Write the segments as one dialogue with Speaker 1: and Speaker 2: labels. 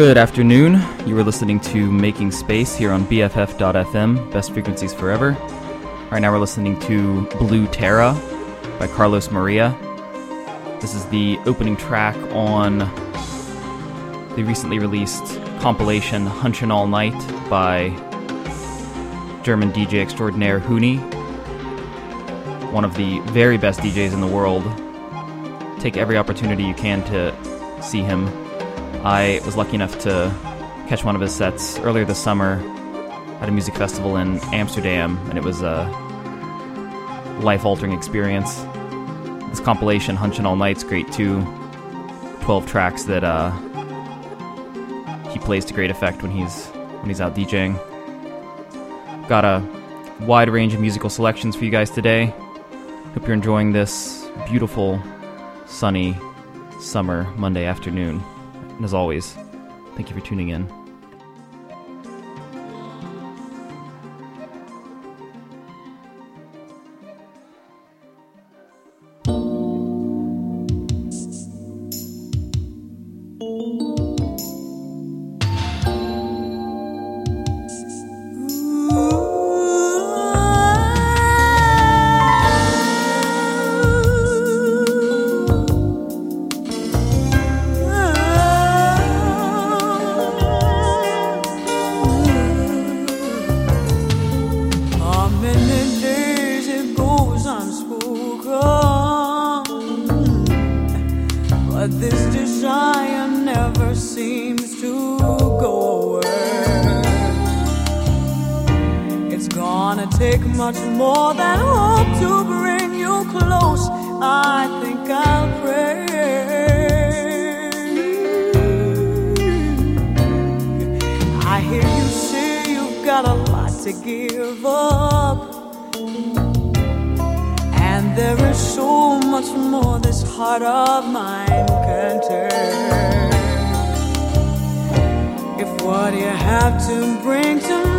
Speaker 1: Good afternoon. You were listening to Making Space here on BFF.FM, Best Frequencies Forever. Right now we're listening to Blu Terra by Carlos Maria. This is the opening track on the recently released compilation Hunchin' All Night by German DJ extraordinaire Hunee, one of the very best DJs in the world. Take every opportunity you can to see him I was lucky enough to catch one of his sets earlier this summer at a music festival in Amsterdam, and it was a life altering experience. This compilation, Hunchin' All Night's great too. 12 tracks that uh, he plays to great effect when he's when he's out DJing. Got a wide range of musical selections for you guys today. Hope you're enjoying this beautiful, sunny summer Monday afternoon. And as always, thank you for tuning in.
Speaker 2: more than hope to bring you close. I think I'll pray. I hear you say you've got a lot to give up, and there is so much more this heart of mine can turn. If what you have to bring to me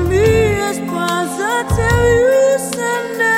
Speaker 3: understand why love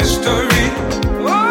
Speaker 3: mystery.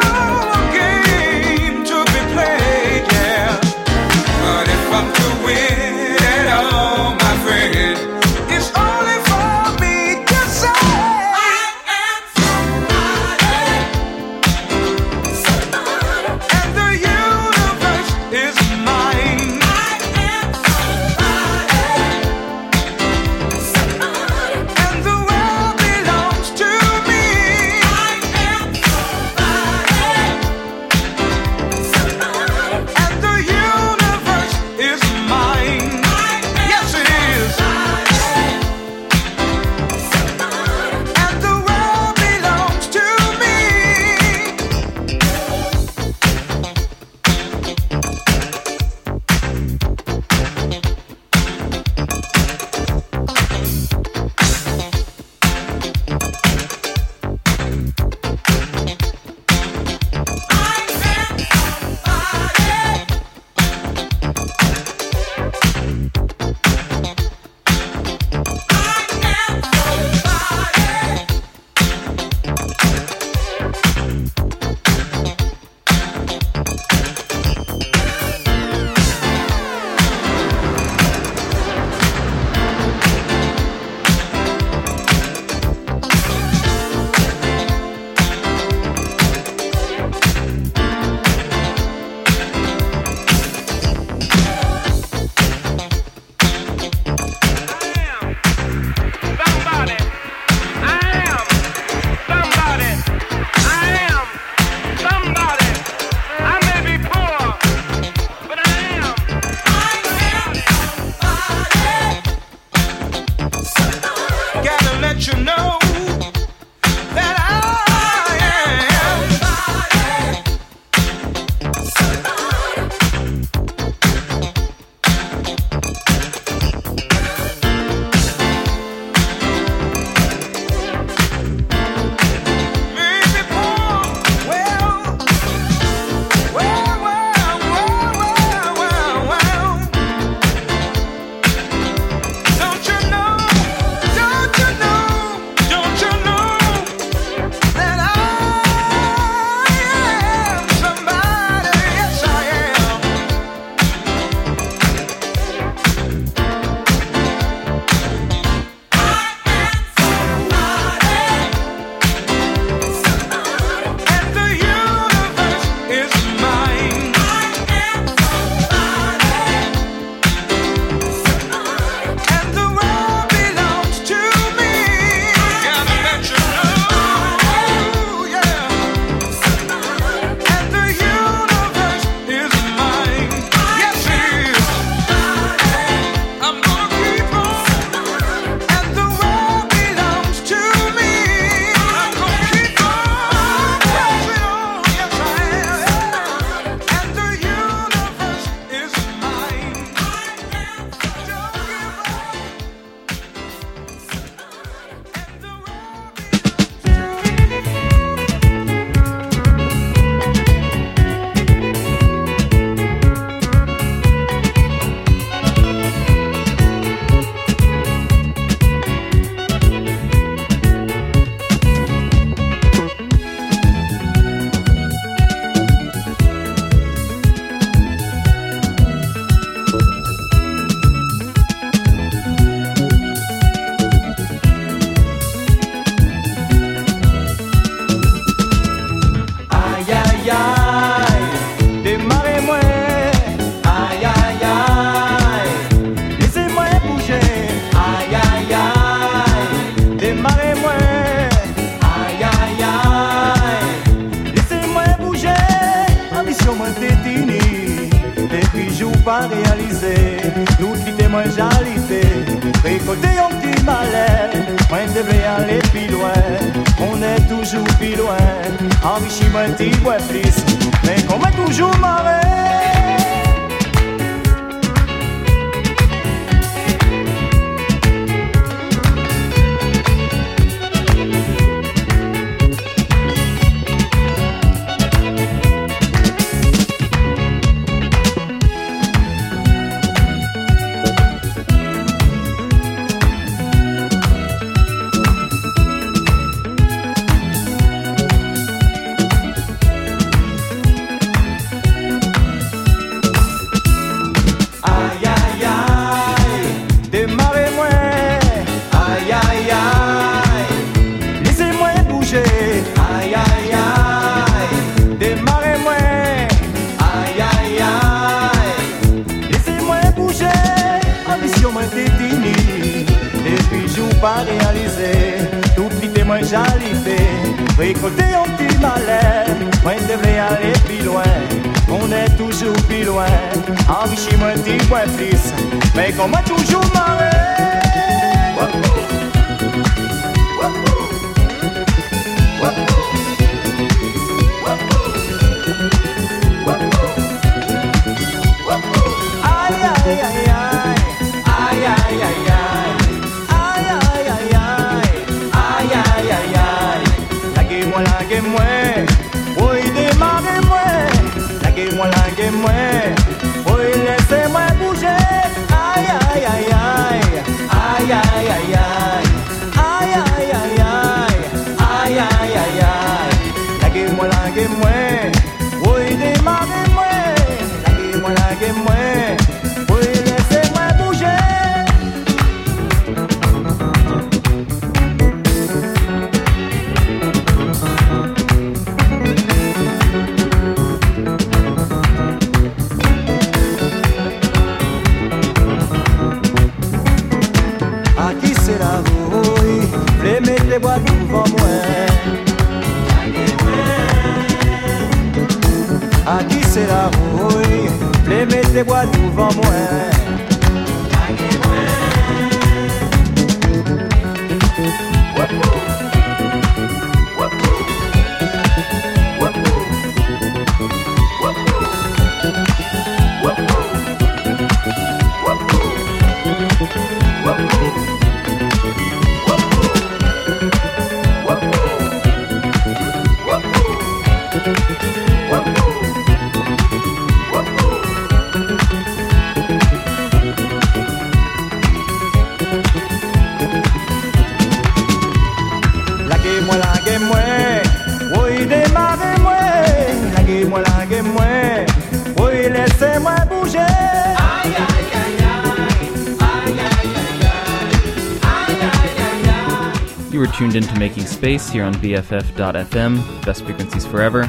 Speaker 4: Tuned into Making Space here on BFF.FM, best frequencies forever.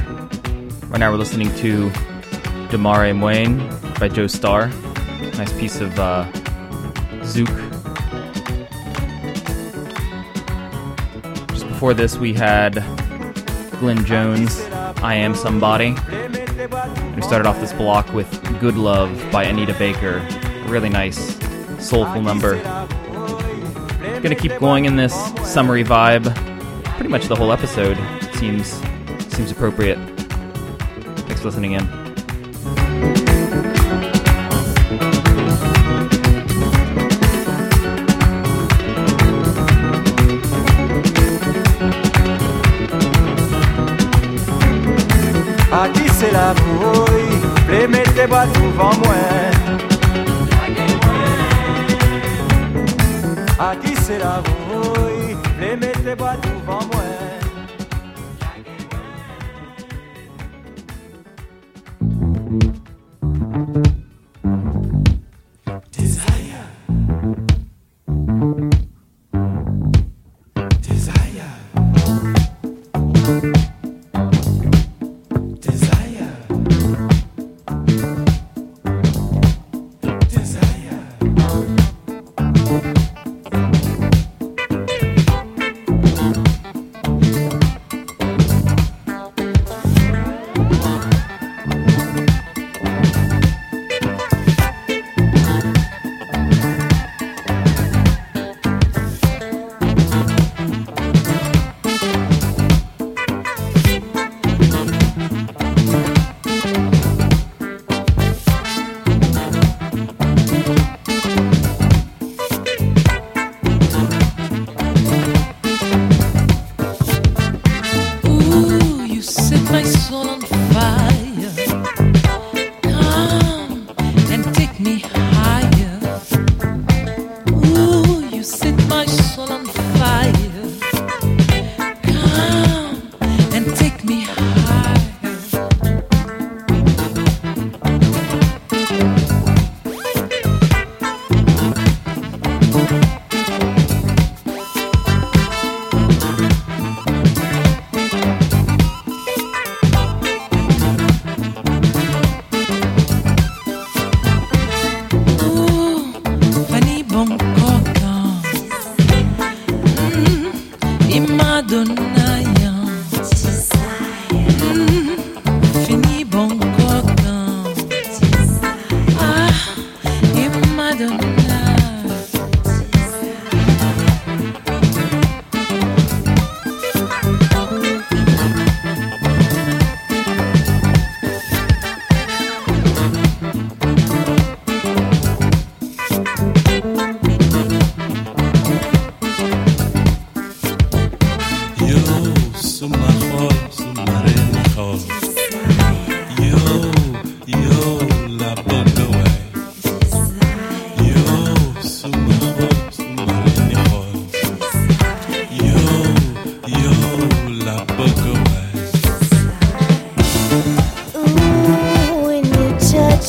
Speaker 4: Right now we're listening to Demare Mwen by Jo Star. Nice piece of uh, Zouk. Just before this, we had Glenn Jones, I Am Somebody. We started off this block with Good Love by Anita Baker. A really nice, soulful number. Gonna keep going in this summery vibe. Pretty much the whole episode seems seems appropriate. Thanks for listening in.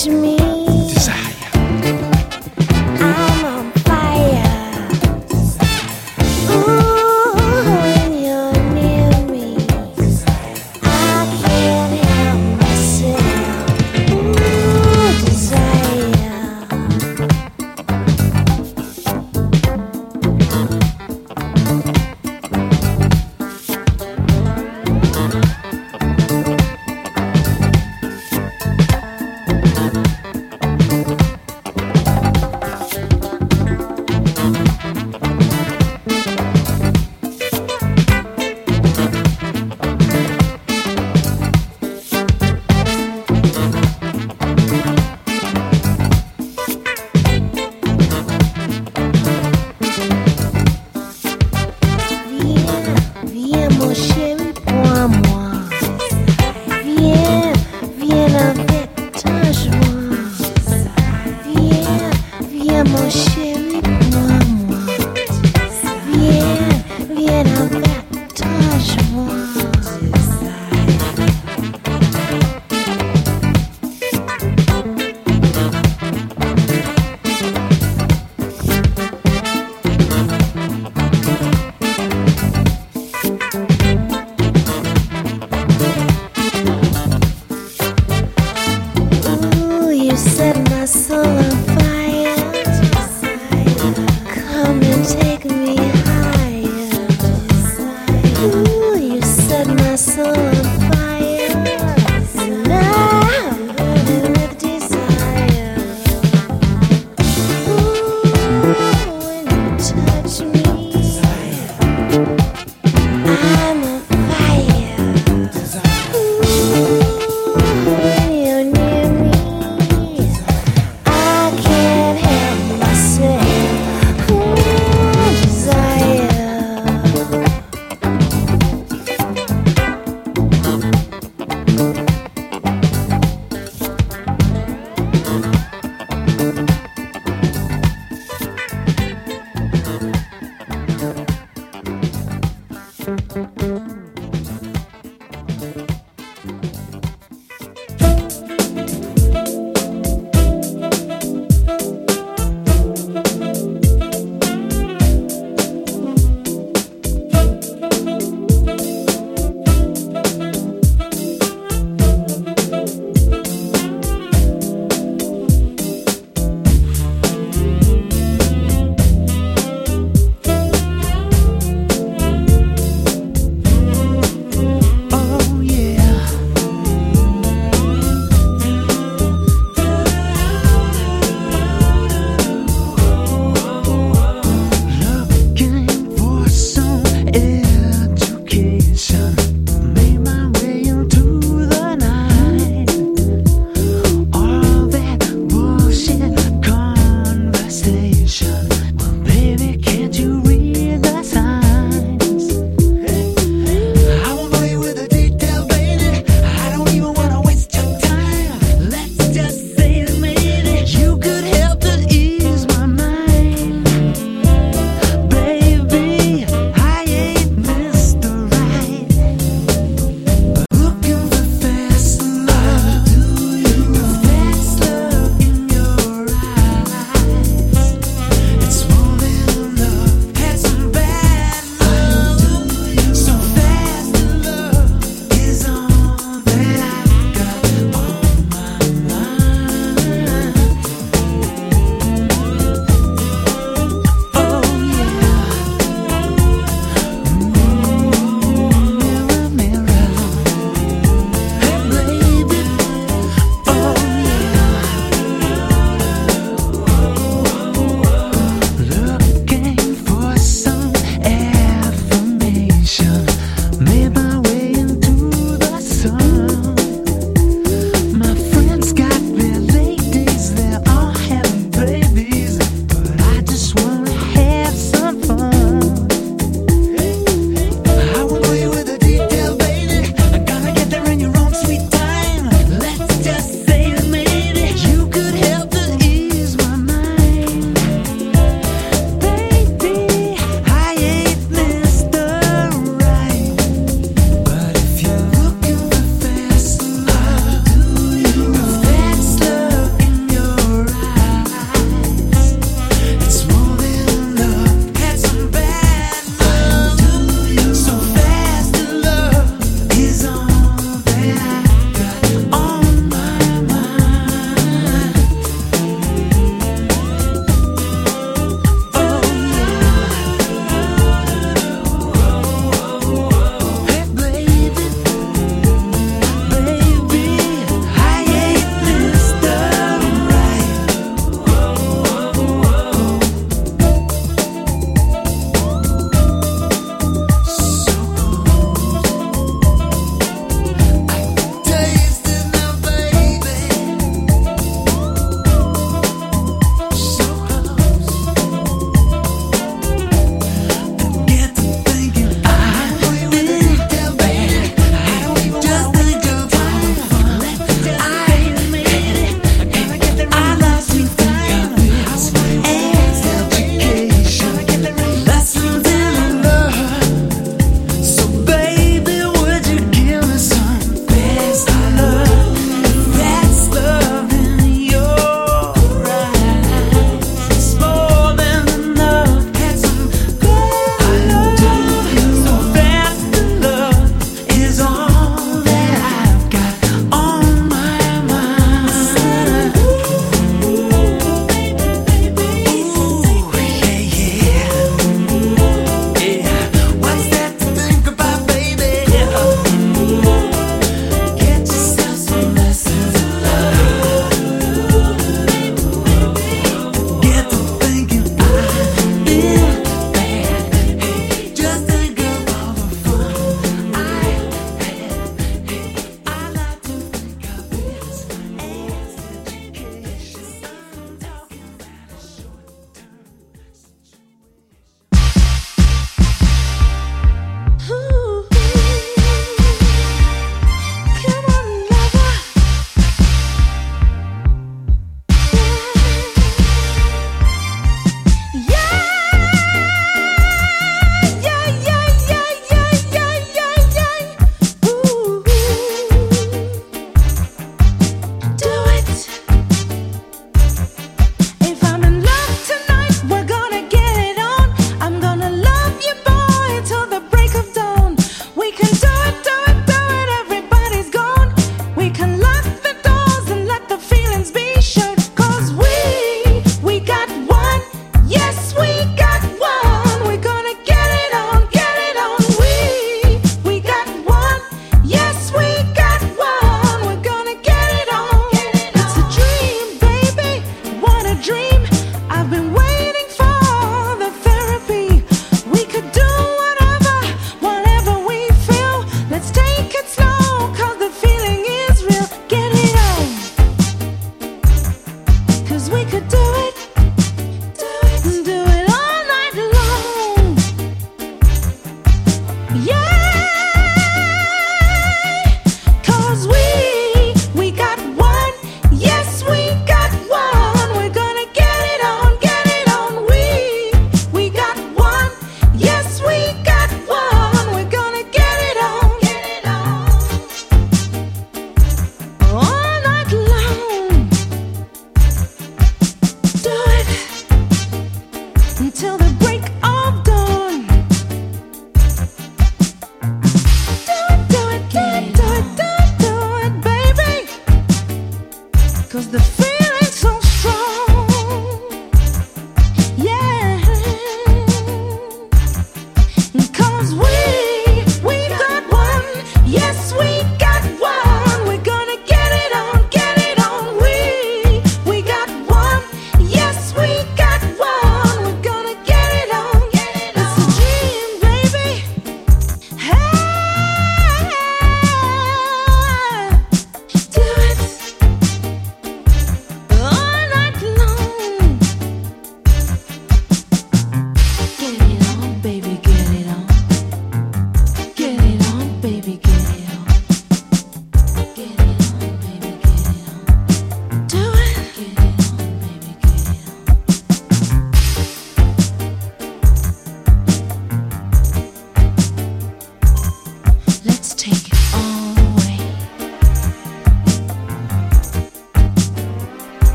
Speaker 3: To me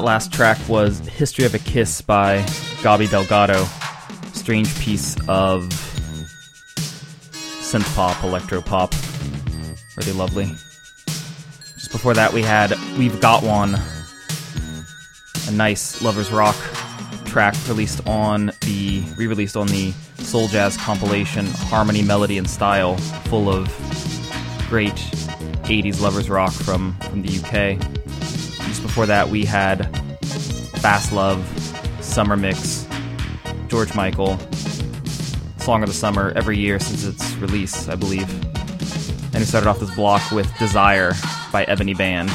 Speaker 4: That last track was History of a Kiss by Gabi Delgado. Strange piece of synth pop, electro pop. Really lovely. Just before that, we had We've Got One, a nice Lovers Rock track released on the re released on the Soul Jazz compilation Harmony, Melody, and Style, full of great 80s Lovers Rock from, from the UK. Before that, we had Fastlove, Summer Mix, George Michael, Song of the Summer every year since its release, I believe. And we started off this block with Desire by Eboni Band.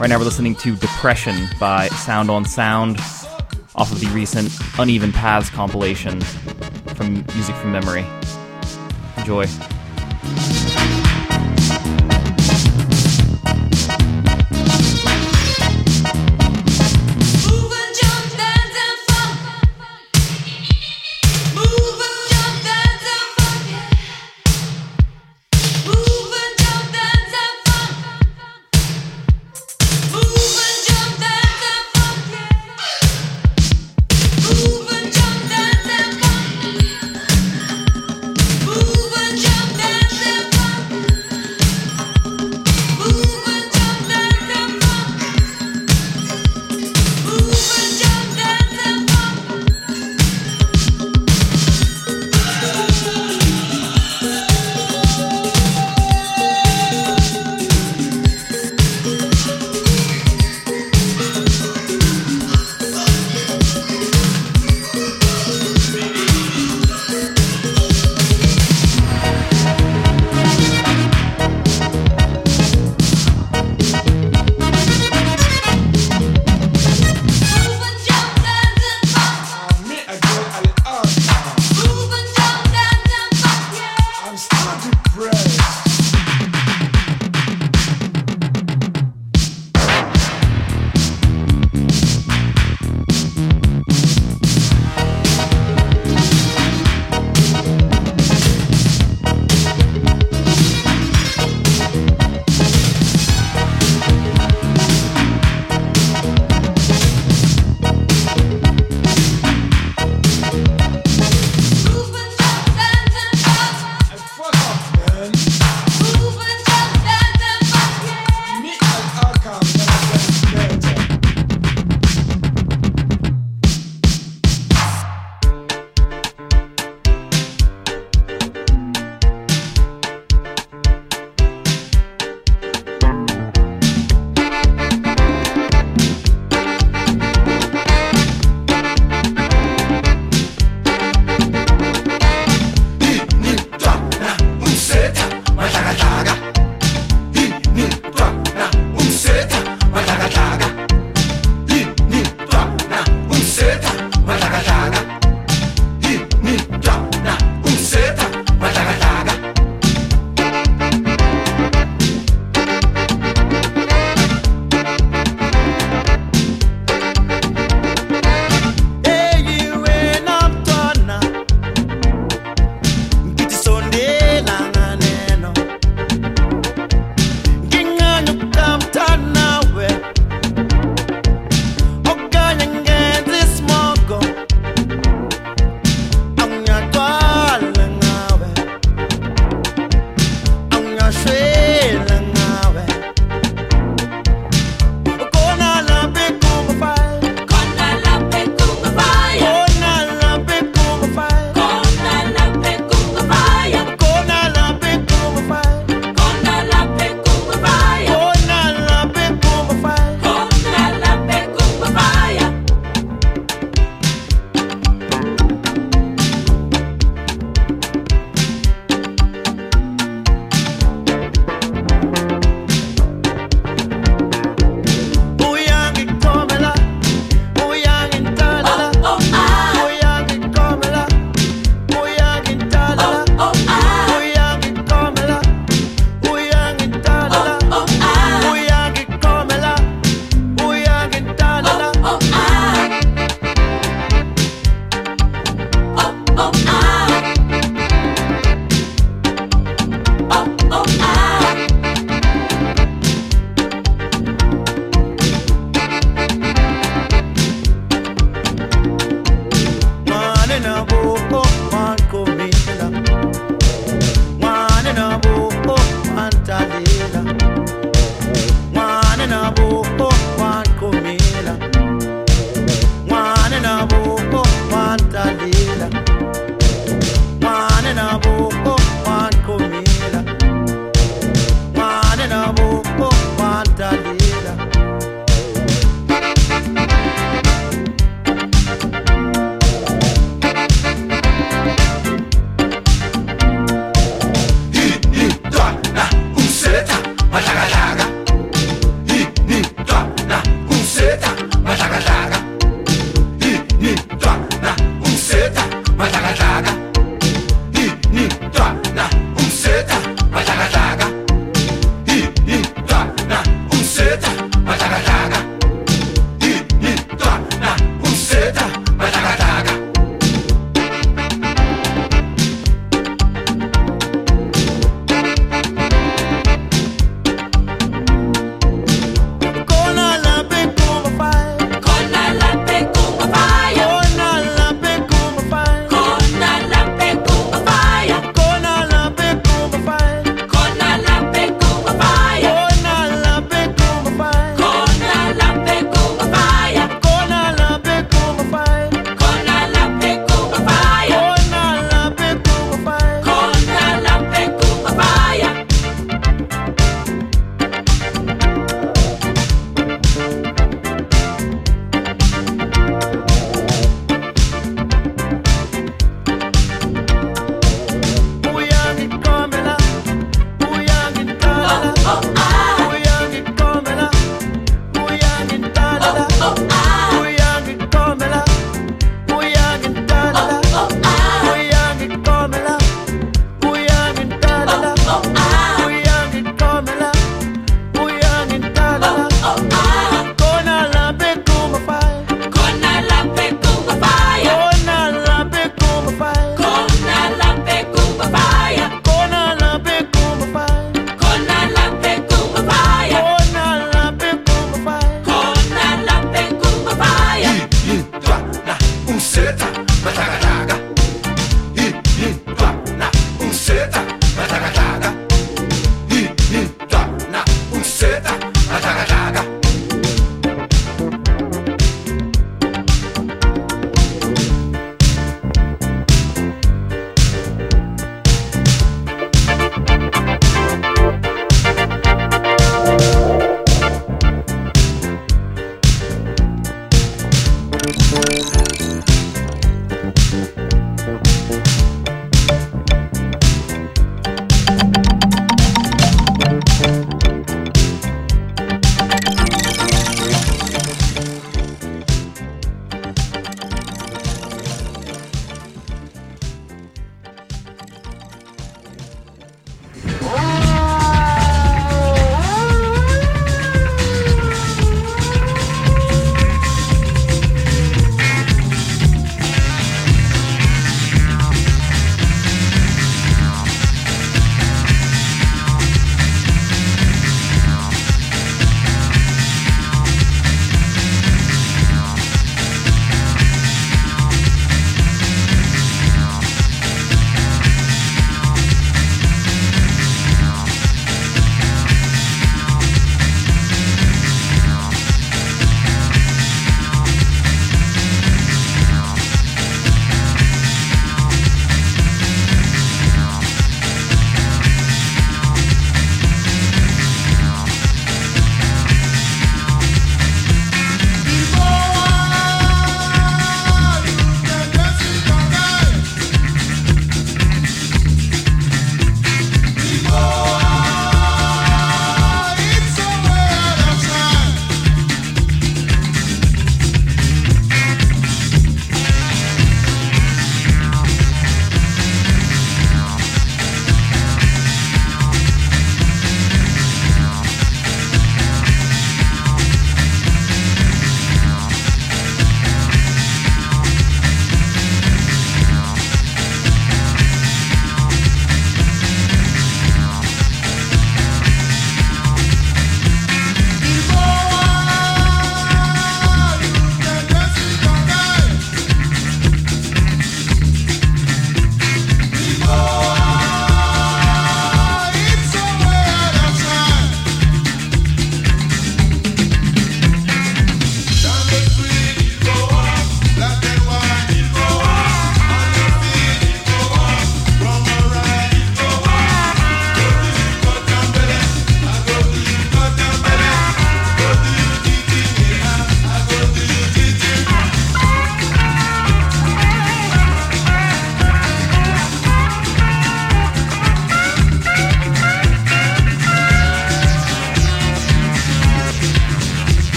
Speaker 4: Right now, we're listening to Depression by Sound on Sound off of the recent Uneven Paths compilation from Music from Memory. Enjoy.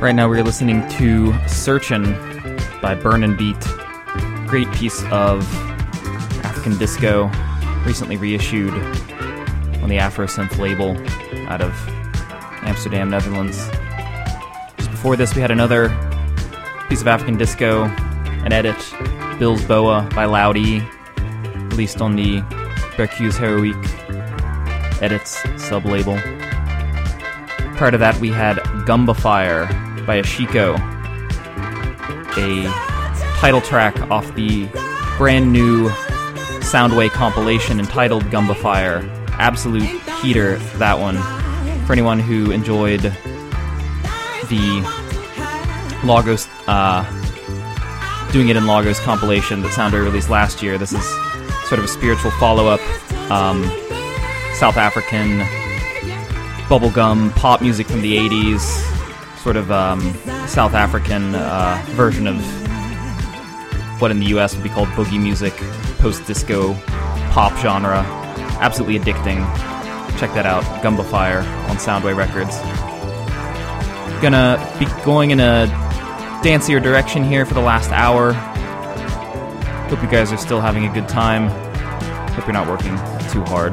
Speaker 4: Right now, we're listening to Searchin' by Burn and Beat. Great piece of African disco, recently reissued on the Afrosynth label out of Amsterdam, Netherlands. Just before this, we had another piece of African disco, an edit, Bill's Boa by Loud released on the Berceuse Heroique Edits sub label. Prior to that, we had Gumba Fire by Ashiko, a title track off the brand new Soundway compilation entitled Gumba Fire. Absolute heater, that one. For anyone who enjoyed the Lagos, uh, doing it in Lagos compilation that Soundway released last year, this is sort of a spiritual follow up. Um, South African bubblegum pop music from the 80s, sort of um, South African uh, version of what in the US would be called boogie music, post disco pop genre. Absolutely addicting. Check that out, Gumba Fire on Soundway Records. Gonna be going in a dancier direction here for the last hour. Hope you guys are still having a good time. Hope you're not working too hard.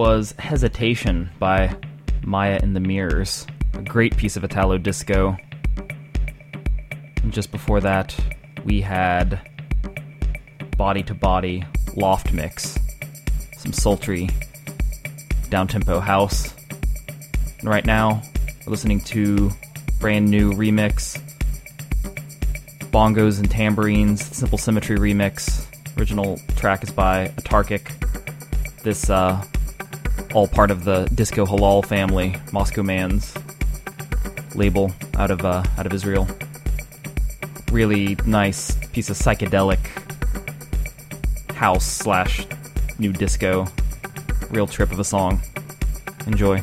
Speaker 4: was Hesitation by Maya in the Mirrors, a great piece of Italo disco. And just before that, we had Body to Body Loft Mix, some sultry downtempo house. And right now, we're listening to brand new remix bongos and tambourines, Simple Symmetry remix. Original track is by Autarkic. This uh, all part of the Disco Halal family, Moscoman's label out of uh, out of Israel. Really nice piece of psychedelic house slash new disco. Real trip of a song. Enjoy.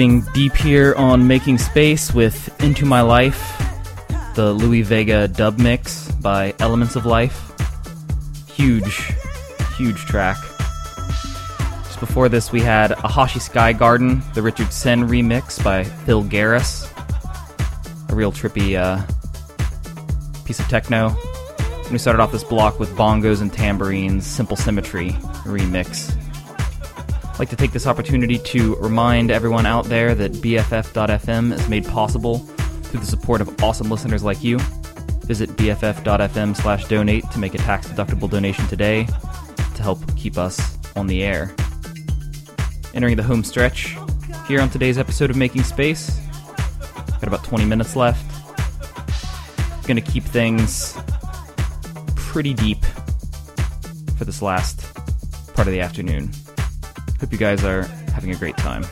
Speaker 4: Getting deep here on Making Space with Into My Life, the Louie Vega dub mix by Elements of Life. Huge, huge track. Just before this, we had Ahashi Sky Garden, the Richard Sen remix by Phil Garris. A real trippy uh, piece of techno. And we started off this block with bongos and tambourines, Simple Symmetry remix. Like to take this opportunity to remind everyone out there that BFF.FM is made possible through the support of awesome listeners like you. Visit BFF.FM slash donate to make a tax deductible donation today to help keep us on the air. Entering the home stretch here on today's episode of Making Space. Got about 20 minutes left. Gonna keep things pretty deep for this last part of the afternoon. Hope you guys are having a great time.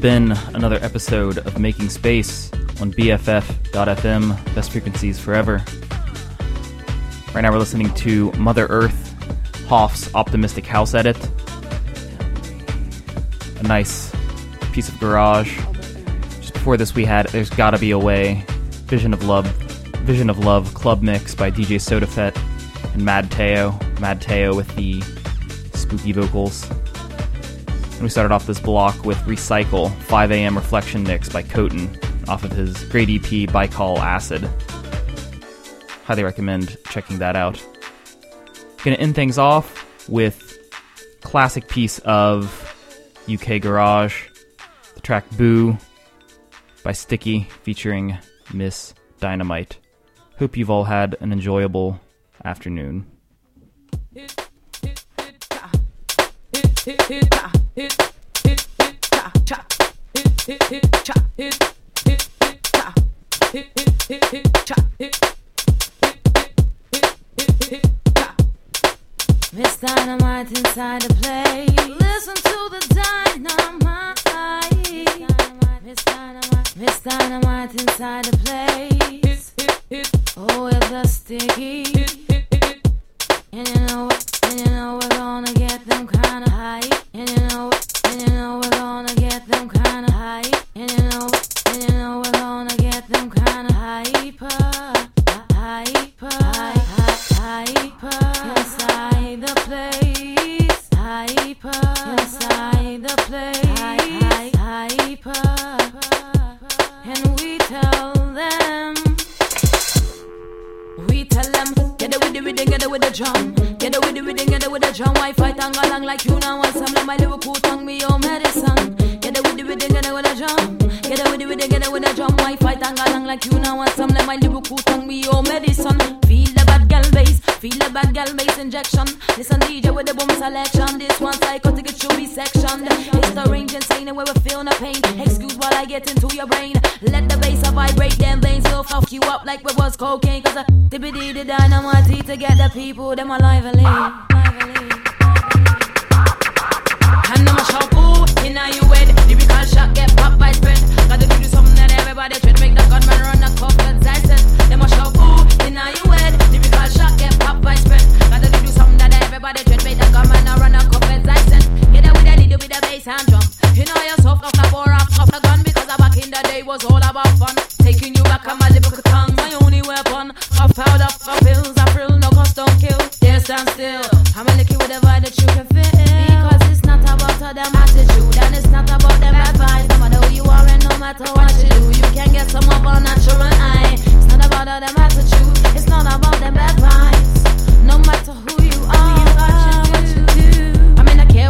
Speaker 4: Been another episode of Making Space on BFF.FM, best frequencies forever. Right now we're listening to Mother Earth, Hoff's Optimistic House Edit. A nice piece of garage. Just before this we had There's Gotta Be a Way, Vision of Love, Vision of Love Club Mix by DJ Sodafet and Mad Teo. Mad Teo with the spooky vocals. And we started off this block with Recycle 5 a.m. Reflection Mix by Coton off of his great EP Bicol Acid. Highly recommend checking that out. Gonna end things off with classic piece of UK Garage, the track Boo by Sticky featuring Miss Dynamite. Hope you've all had an enjoyable afternoon.
Speaker 5: Miss Dynamite inside the place. Listen to the dynamite. Miss Dynamite, Miss Dynamite inside the place. Oh, the sticky. And you know what? And you know we're gonna get them kinda high. And you know? And you know we're gonna get them kinda high. And you know? And you know we're gonna get them kinda hyper. Hyper. Hy- hy- Hyper. Inside the place. Hyper. Inside the place. Hy- hy- Hyper. And we tell them. We tell them, get it with the rhythm, get it with the drum. Get with the rhythm, it with the drum. Wi-Fi tongue along like you now want some. Let my Liverpool tongue be your medicine. Get it with rhythm, get it with the drum. Get it with the rhythm, get it with the drum. Wi-Fi tongue along like you now want some. Let my Liverpool tongue be your medicine. Feel the bad gal bass, feel the bad gal bass injection. Listen DJ with the boom selection. This one psychotic, it should be sectioned. It's the range insane and where we feel no pain. Excuse while I get into your brain. Let the bass vibrate, them veins will fuck you up like it was cocaine. Cause I dippity the dynamite to get the people, them alive lively. And I'm a shout, ooh, in a you head. Lyrical shot get popped by spread. Gotta do something that everybody tread. Make the gunman run a cup that's I said. Them a shout, ooh, in a you head. Lyrical shot get popped by spread. Gotta do something that everybody tread. Make the gunman run a cup that's I. Get it with a little bit of bass and drum. You know you're soft off the bore off, off the gun because back in the day was all about fun. Taking you back on my lyrical tongue, my only weapon. Off powder, off pills, I frill, no cost, don't kill. There stand still. I'm a licky with a vibe that you can feel. Because it's not about all them attitude, and it's not about them advice. No matter who you are, and no matter what you do, you can get some of a natural eye. It's not about all them attitude, it's not about them advice. No matter who you are,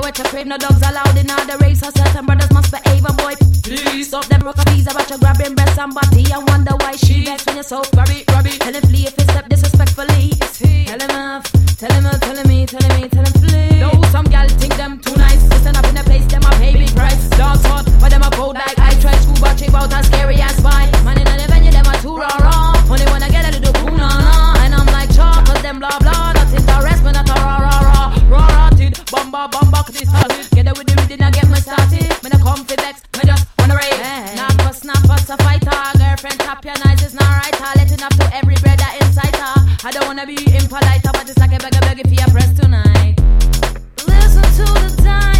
Speaker 5: what you do. I mean, I care what you crave, no dogs allowed in all the race. So certain brothers must behave, and boy, Please stop them broke visa, but you grabbing breasts and body and wonder why she vex when you're so grabby, grabby. Tell him flee if he step disrespectfully. Tell him off, tell him off, tell him me, tell him me, tell him flee. Though some gal think them too nice, stand up in the place, them a pay big price. Dogs hot, but them a cold like I try scuba trip out as scary as spy. Man in the venue, them a too raw raw. Only wanna get a little cool na na, and I'm like chop, cause them blah blah. That's bumba bumba crystal. Get it with the rhythm, and get me started. Me no come for vex, me just wanna rave. Knock for snap for a fighter, girlfriend tap your nice, it's not right. I let it up to every brother inside her. I don't wanna be impolite, but it's like a beggar beggar for your press tonight. Listen to the time.